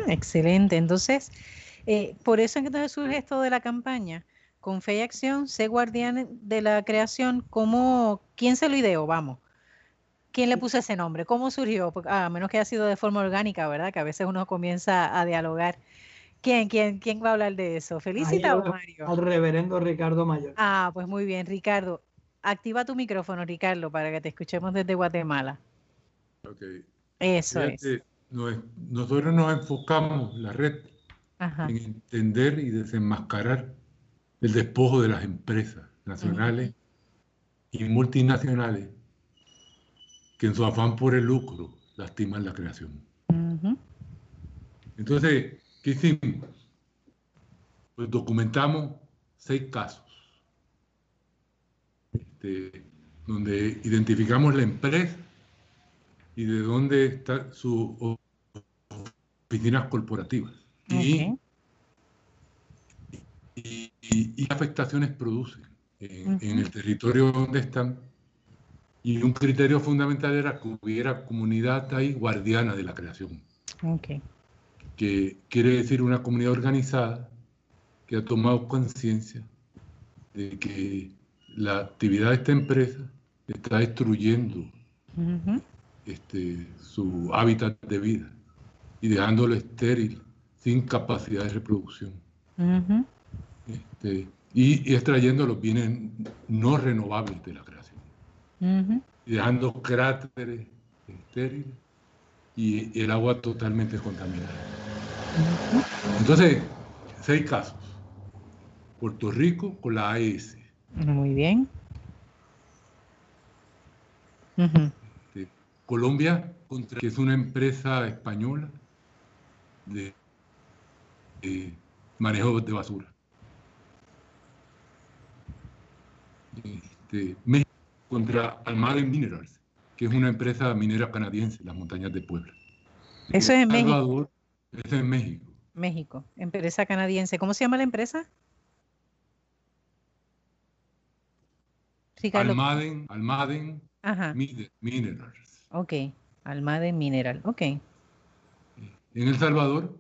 excelente. Entonces, eh, por eso entonces surge esto de la campaña. Con fe y acción, sé guardián de la creación. ¿Cómo, ¿Quién se lo ideó? Vamos. ¿Quién le puso ese nombre? ¿Cómo surgió? Ah, a menos que haya sido de forma orgánica, ¿verdad? Que a veces uno comienza a dialogar. ¿Quién, quién, quién va a hablar de eso? ¿Felicita o Mario? Al reverendo Ricardo Mayor. Ah, pues muy bien, Ricardo. Activa tu micrófono, Ricardo, para que te escuchemos desde Guatemala. Ok. Eso es. Nosotros nos enfocamos, la red, en entender y desenmascarar el despojo de las empresas nacionales y multinacionales que en su afán por el lucro lastiman la creación. Entonces, ¿qué hicimos? Pues documentamos seis casos, este, donde identificamos la empresa y de dónde están sus oficinas corporativas y, qué afectaciones producen en, el territorio donde están. Y un criterio fundamental era que hubiera comunidad ahí guardiana de la creación. Que quiere decir una comunidad organizada que ha tomado conciencia de que la actividad de esta empresa está destruyendo este, su hábitat de vida y dejándolo estéril sin capacidad de reproducción. Este, y, extrayendo los bienes no renovables de la creación. Y dejando cráteres estériles y el agua totalmente contaminada. Entonces, seis casos. Puerto Rico con la AES. Muy bien. Colombia, que es una empresa española de manejo de basura. Este, México contra Almaden Minerals, que es una empresa minera canadiense en las montañas de Puebla. Eso es en México. Eso es en México. México, empresa canadiense. ¿Cómo se llama la empresa? Almaden, Almaden Minerals. Ok, Almaden Mineral, ok. En El Salvador,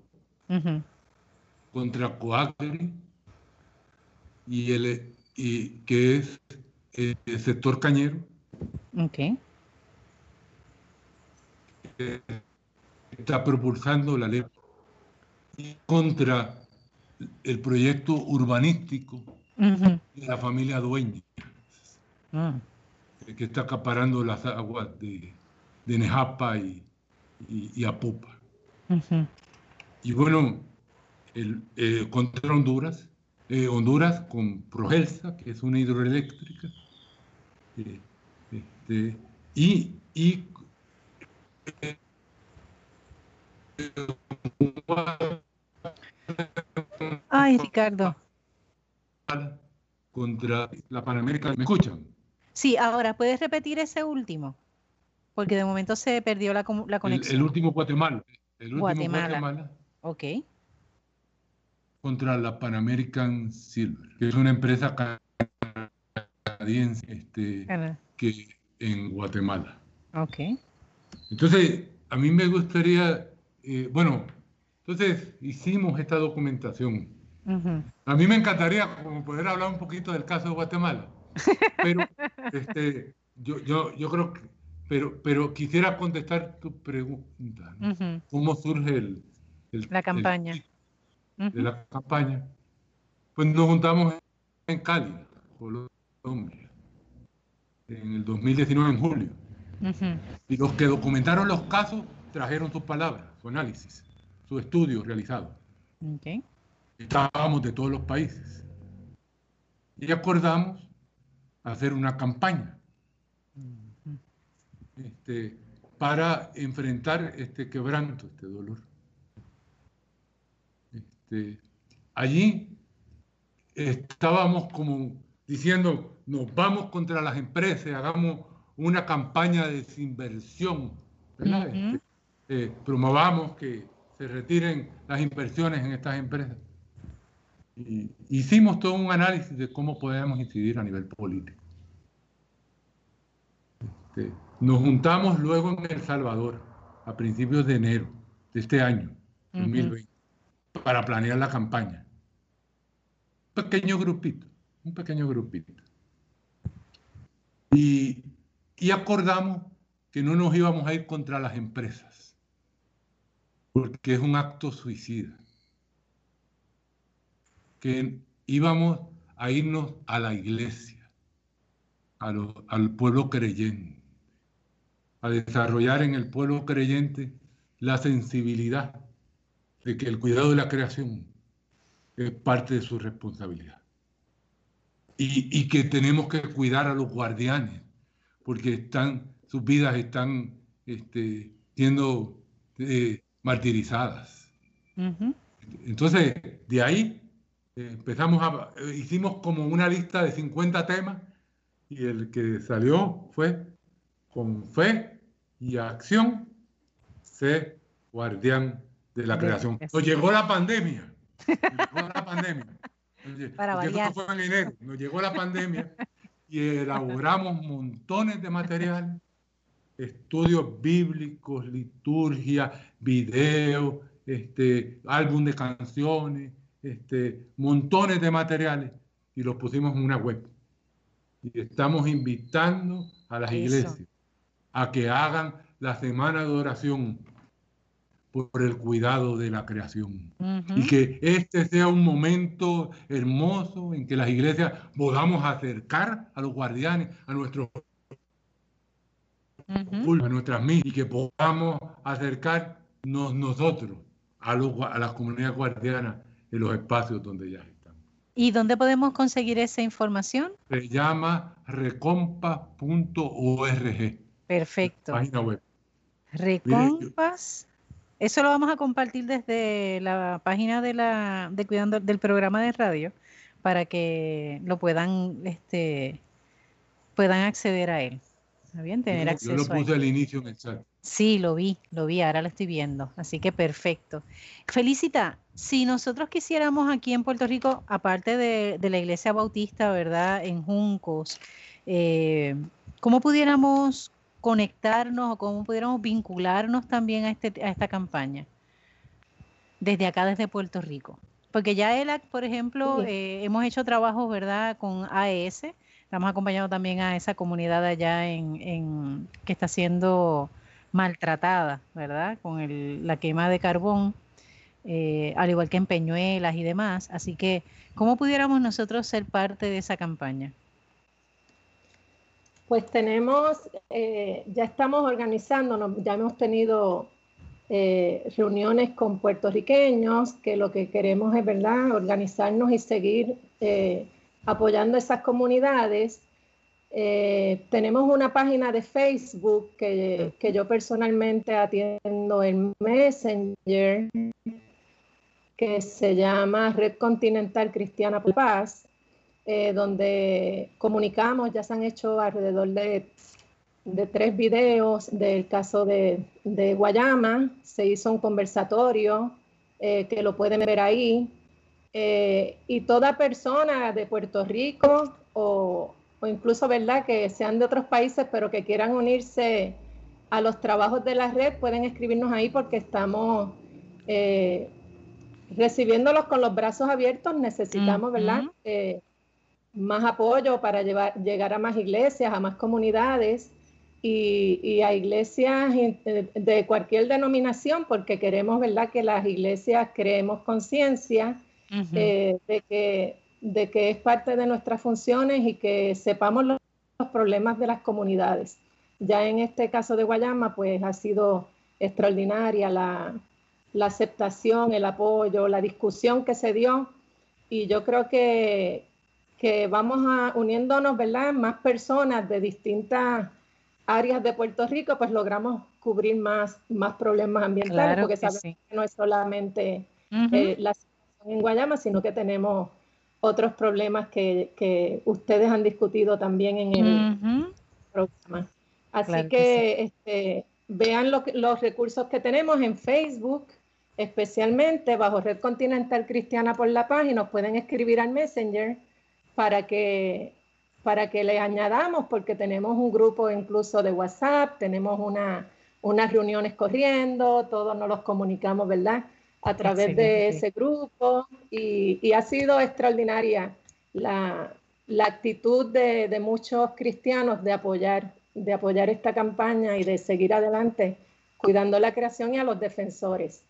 contra Coagri y el y que es el sector cañero. Okay. Está propulsando la ley contra el proyecto urbanístico de la familia dueña, ah. que está acaparando las aguas de, de Nejapa y, y, Apopa. Y bueno, el, eh, contra Honduras, eh, Honduras con Progelsa, que es una hidroeléctrica, eh, Este, y, y Ay, Ricardo. Contra la Panamericana. ¿Me escuchan? Sí, ahora, ¿puedes repetir ese último? Porque de momento se perdió la, la conexión. El, último Guatemala. El último Guatemala. Guatemala. Ok. Contra la Pan American Silver, que es una empresa canadiense este, que en Guatemala. Ok. Entonces, a mí me gustaría, eh, bueno, entonces hicimos esta documentación. A mí me encantaría como poder hablar un poquito del caso de Guatemala, pero este, yo, yo, yo creo que, pero, pero quisiera contestar tu pregunta. ¿Cómo surge el, la campaña? de la campaña. Pues nos juntamos en Cali, Colombia, en el 2019, en julio. Y los que documentaron los casos trajeron sus palabras, su análisis, su estudio realizado. Estábamos de todos los países. Y acordamos hacer una campaña este, para enfrentar este quebranto, este dolor. Este, allí estábamos como diciendo, nos vamos contra las empresas, hagamos una campaña de desinversión, este, eh, promovamos que se retiren las inversiones en estas empresas. Y hicimos todo un análisis de cómo podemos incidir a nivel político. Este, nos juntamos luego en El Salvador a principios de enero de este año, 2020, para planear la campaña. Un pequeño grupito, un pequeño grupito. Y, y acordamos que no nos íbamos a ir contra las empresas, porque es un acto suicida. Que íbamos a irnos a la iglesia, al pueblo creyente, a desarrollar en el pueblo creyente la sensibilidad de que el cuidado de la creación es parte de su responsabilidad. Y, que tenemos que cuidar a los guardianes, porque están, sus vidas están este, siendo eh, martirizadas. Entonces, de ahí eh, empezamos a, hicimos como una lista de 50 temas y el que salió fue con fe y acción, sé guardián de la creación. Nos llegó la pandemia. Nos llegó la pandemia. Para variar. Fue en enero. Nos llegó la pandemia y elaboramos montones de material, estudios bíblicos, liturgia, video, este, álbum de canciones, este, montones de materiales y los pusimos en una web. Y estamos invitando a las iglesias a que hagan la semana de oración por el cuidado de la creación. Y que este sea un momento hermoso en que las iglesias podamos acercar a los guardianes, a nuestros a nuestras misas, y que podamos acercarnos nosotros a, los, a las comunidades guardianas en los espacios donde ya están. ¿Y dónde podemos conseguir esa información? Se llama recompa.org. Perfecto. Página web. Recompas. Eso lo vamos a compartir desde la página de la de cuidando del programa de radio para que lo puedan este puedan acceder a él. ¿Está bien? Tener acceso. Yo lo puse al inicio en el chat. Sí, lo vi, lo vi, ahora lo estoy viendo. Así que perfecto. Felicita, si nosotros quisiéramos aquí en Puerto Rico, aparte de, de la iglesia bautista, ¿verdad? En Juncos, eh, ¿cómo pudiéramos conectarnos o cómo pudiéramos vincularnos también a, este, a esta campaña desde acá, desde Puerto Rico. Porque ya ELAC, por ejemplo, eh, hemos hecho trabajos, ¿verdad?, con AES. Estamos acompañando también a esa comunidad allá en, que está siendo maltratada, ¿verdad?, con el, la quema de carbón, eh, al igual que en Peñuelas y demás. Así que, ¿cómo pudiéramos nosotros ser parte de esa campaña? Pues tenemos, eh, ya estamos organizándonos, ya hemos tenido eh, reuniones con puertorriqueños, que lo que queremos es, ¿verdad?, organizarnos y seguir eh, apoyando esas comunidades. Eh, tenemos una página de Facebook que, que, yo personalmente atiendo en Messenger, que se llama Red Continental Cristiana Paz, eh, donde comunicamos, ya se han hecho alrededor de, de tres videos del caso de, de, Guayama, se hizo un conversatorio eh, que lo pueden ver ahí, y toda persona de Puerto Rico o o incluso, ¿verdad?, que sean de otros países, pero que quieran unirse a los trabajos de la red, pueden escribirnos ahí porque estamos eh, recibiéndolos con los brazos abiertos. Necesitamos, ¿verdad?, eh, más apoyo para llevar, llegar a más iglesias, a más comunidades y, a iglesias de cualquier denominación, porque queremos, ¿verdad?, que las iglesias creemos conciencia eh, de que de que es parte de nuestras funciones y que sepamos los, problemas de las comunidades. Ya en este caso de Guayama, pues ha sido extraordinaria la, aceptación, el apoyo, la discusión que se dio y yo creo que, que vamos a uniéndonos, ¿verdad? Más personas de distintas áreas de Puerto Rico, pues logramos cubrir más, más problemas ambientales, porque sabemos que no es solamente eh, la situación en Guayama, sino que tenemos otros problemas que, ustedes han discutido también en el programa. Así que, este, vean los recursos que tenemos en Facebook, especialmente bajo Red Continental Cristiana por la Paz, y nos pueden escribir al Messenger para que, para que les añadamos, porque tenemos un grupo incluso de WhatsApp, tenemos una, unas reuniones corriendo, todos nos los comunicamos, ¿verdad? a través de ese grupo y, ha sido extraordinaria la, actitud de, muchos cristianos de apoyar, de apoyar esta campaña y de seguir adelante cuidando la creación y a los defensores.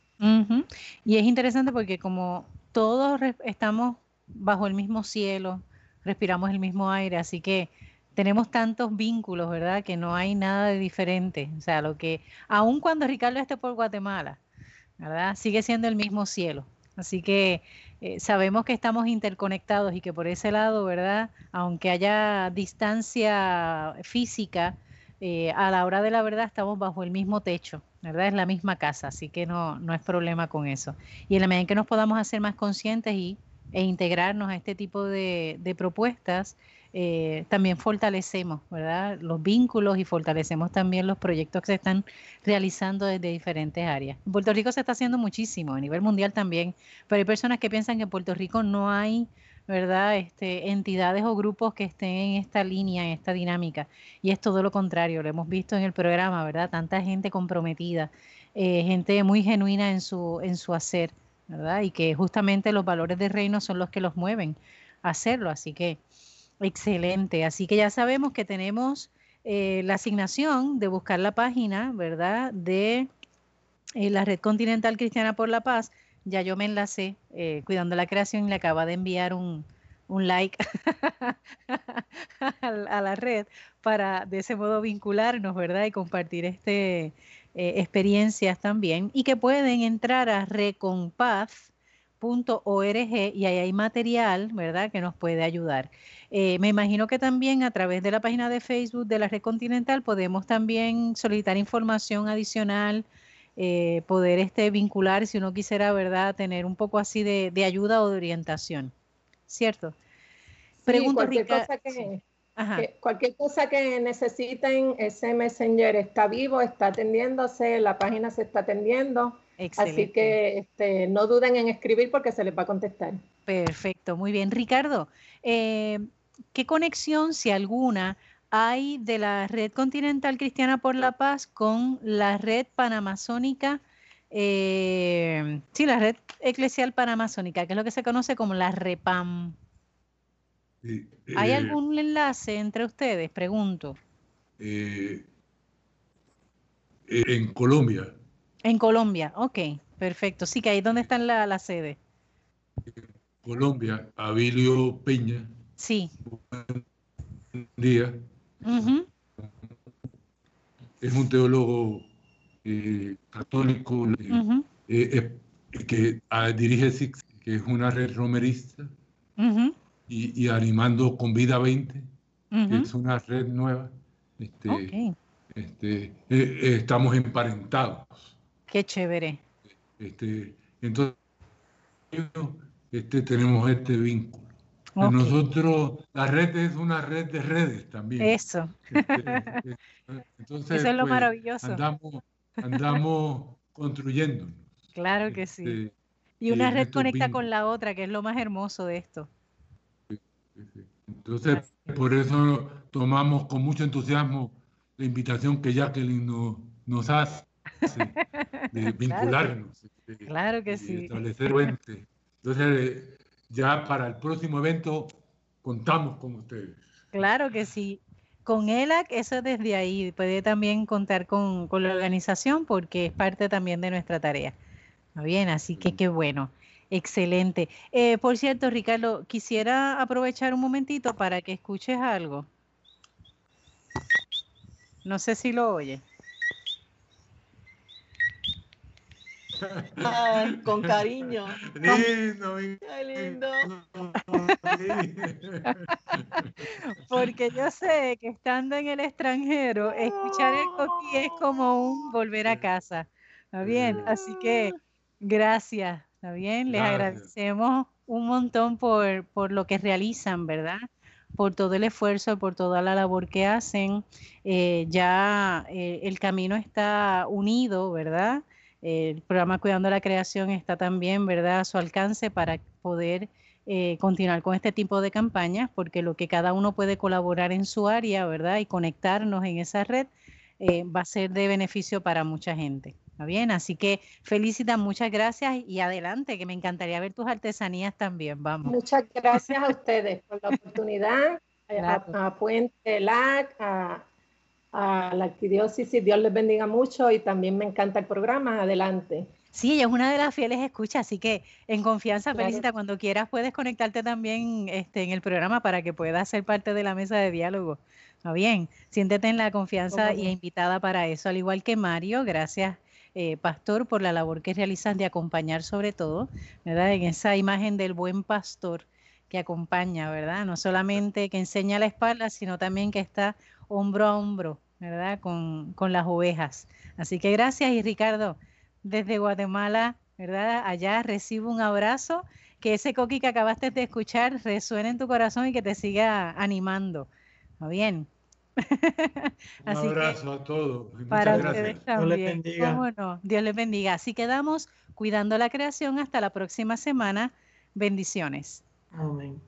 Y es interesante porque como todos estamos bajo el mismo cielo, respiramos el mismo aire, así que tenemos tantos vínculos, ¿verdad? Que no hay nada de diferente. O sea, lo que, aun cuando Ricardo esté por Guatemala, ¿verdad? Sigue siendo el mismo cielo. Así que eh, sabemos que estamos interconectados y que por ese lado, ¿verdad? Aunque haya distancia física, eh, a la hora de la verdad estamos bajo el mismo techo, ¿verdad? Es la misma casa, así que no, no es problema con eso. Y en la medida en que nos podamos hacer más conscientes y, e integrarnos a este tipo de, propuestas, eh, también fortalecemos ¿verdad? los vínculos y fortalecemos también los proyectos que se están realizando desde diferentes áreas. En Puerto Rico se está haciendo muchísimo, a nivel mundial también, pero hay personas que piensan que en Puerto Rico no hay ¿verdad? Este, entidades o grupos que estén en esta línea, en esta dinámica. Y es todo lo contrario, lo hemos visto en el programa, ¿verdad? Tanta gente comprometida, eh, gente muy genuina en su, en su hacer, ¿verdad? Y que justamente los valores del reino son los que los mueven a hacerlo. Así que Excelente, así que ya sabemos que tenemos eh, la asignación de buscar la página, ¿verdad? De eh, la Red Continental Cristiana por la Paz. Ya yo me enlacé, eh, cuidando la creación, y le acaba de enviar un, un like a la red para de ese modo vincularnos, ¿verdad? Y compartir este, experiencias también. Y que pueden entrar a Reconpaz .org y ahí hay material, ¿verdad?, que nos puede ayudar. Eh, me imagino que también a través de la página de Facebook de la Red Continental podemos también solicitar información adicional, eh, poder este, vincular si uno quisiera, ¿verdad?, tener un poco así de, ayuda o de orientación, ¿cierto? Cualquier, cosa que, cualquier cosa que necesiten, ese Messenger está vivo, está atendiéndose, la página se está atendiendo Así que este, no duden en escribir porque se les va a contestar. Perfecto, muy bien. Ricardo, eh, ¿qué conexión, si alguna, hay de la Red Continental Cristiana por la Paz con la Red Panamazónica? Eh, sí, la Red Eclesial Panamazónica, que es lo que se conoce como la REPAM. ¿Hay eh, algún enlace entre ustedes? Pregunto. en Colombia en Colombia, ok, perfecto. Sí, que ahí donde está la, la sede. Colombia, Abilio Peña. Sí. Buen día. Es un teólogo eh, católico eh, eh, que ah, dirige SIX, que es una red romerista, y, animando con Vida 20, es una red nueva. Este, este, eh, eh, estamos emparentados. Qué chévere. Este, entonces, este, tenemos este vínculo. Nosotros, la red es una red de redes también. Eso. Este, entonces, Eso es lo pues, maravilloso. Andamos, andamos construyéndonos. Claro que sí. Este, y una red conecta con la otra, que es lo más hermoso de esto. Entonces, por eso tomamos con mucho entusiasmo la invitación que Jacqueline nos, nos hace de vincularnos. Claro que, sí. Establecer puentes. Entonces, ya para el próximo evento contamos con ustedes. Claro que sí. Con ELAC, eso desde ahí, puede también contar con, con la organización porque es parte también de nuestra tarea. Bien, así que qué bueno. Excelente. Eh, por cierto, Ricardo, quisiera aprovechar un momentito para que escuches algo. No sé si lo oye. con cariño. Lindo, lindo. Porque yo sé que estando en el extranjero, escuchar el coquí es como un volver a casa. ¿Está bien? Así que gracias. ¿Está bien? Les agradecemos un montón por, por lo que realizan, ¿verdad? por todo el esfuerzo, por toda la labor que hacen. Eh, ya eh, el camino está unido, ¿verdad? el programa Cuidando la Creación está también, ¿verdad?, a su alcance para poder eh, continuar con este tipo de campañas, porque lo que cada uno puede colaborar en su área, ¿verdad?, y conectarnos en esa red, eh, va a ser de beneficio para mucha gente. ¿Está bien? Así que felicita, muchas gracias y adelante, que me encantaría ver tus artesanías también. Vamos. Muchas gracias a ustedes por la oportunidad, a, Puente LAC, a, a la arquidiócesis. Dios les bendiga mucho y también me encanta el programa. Adelante. Sí, ella es una de las fieles escuchas, así que en confianza, Felicita, cuando quieras puedes conectarte también este, en el programa para que puedas ser parte de la mesa de diálogo. ¿Está bien? Siéntete en la confianza y invitada para eso, al igual que Mario. Gracias, eh, Pastor, por la labor que realizas de acompañar sobre todo, ¿verdad? En esa imagen del buen pastor que acompaña, ¿verdad? No solamente que enseña la espalda, sino también que está hombro a hombro, ¿verdad? Con, las ovejas. Así que gracias y Ricardo, desde Guatemala, ¿verdad? Allá recibo un abrazo, que ese coqui que acabaste de escuchar resuene en tu corazón y que te siga animando. ¿Está bien? Un abrazo a todos. para ustedes también. Dios les bendiga. no? Dios les bendiga. Así quedamos cuidando la creación hasta la próxima semana. Bendiciones. Amén.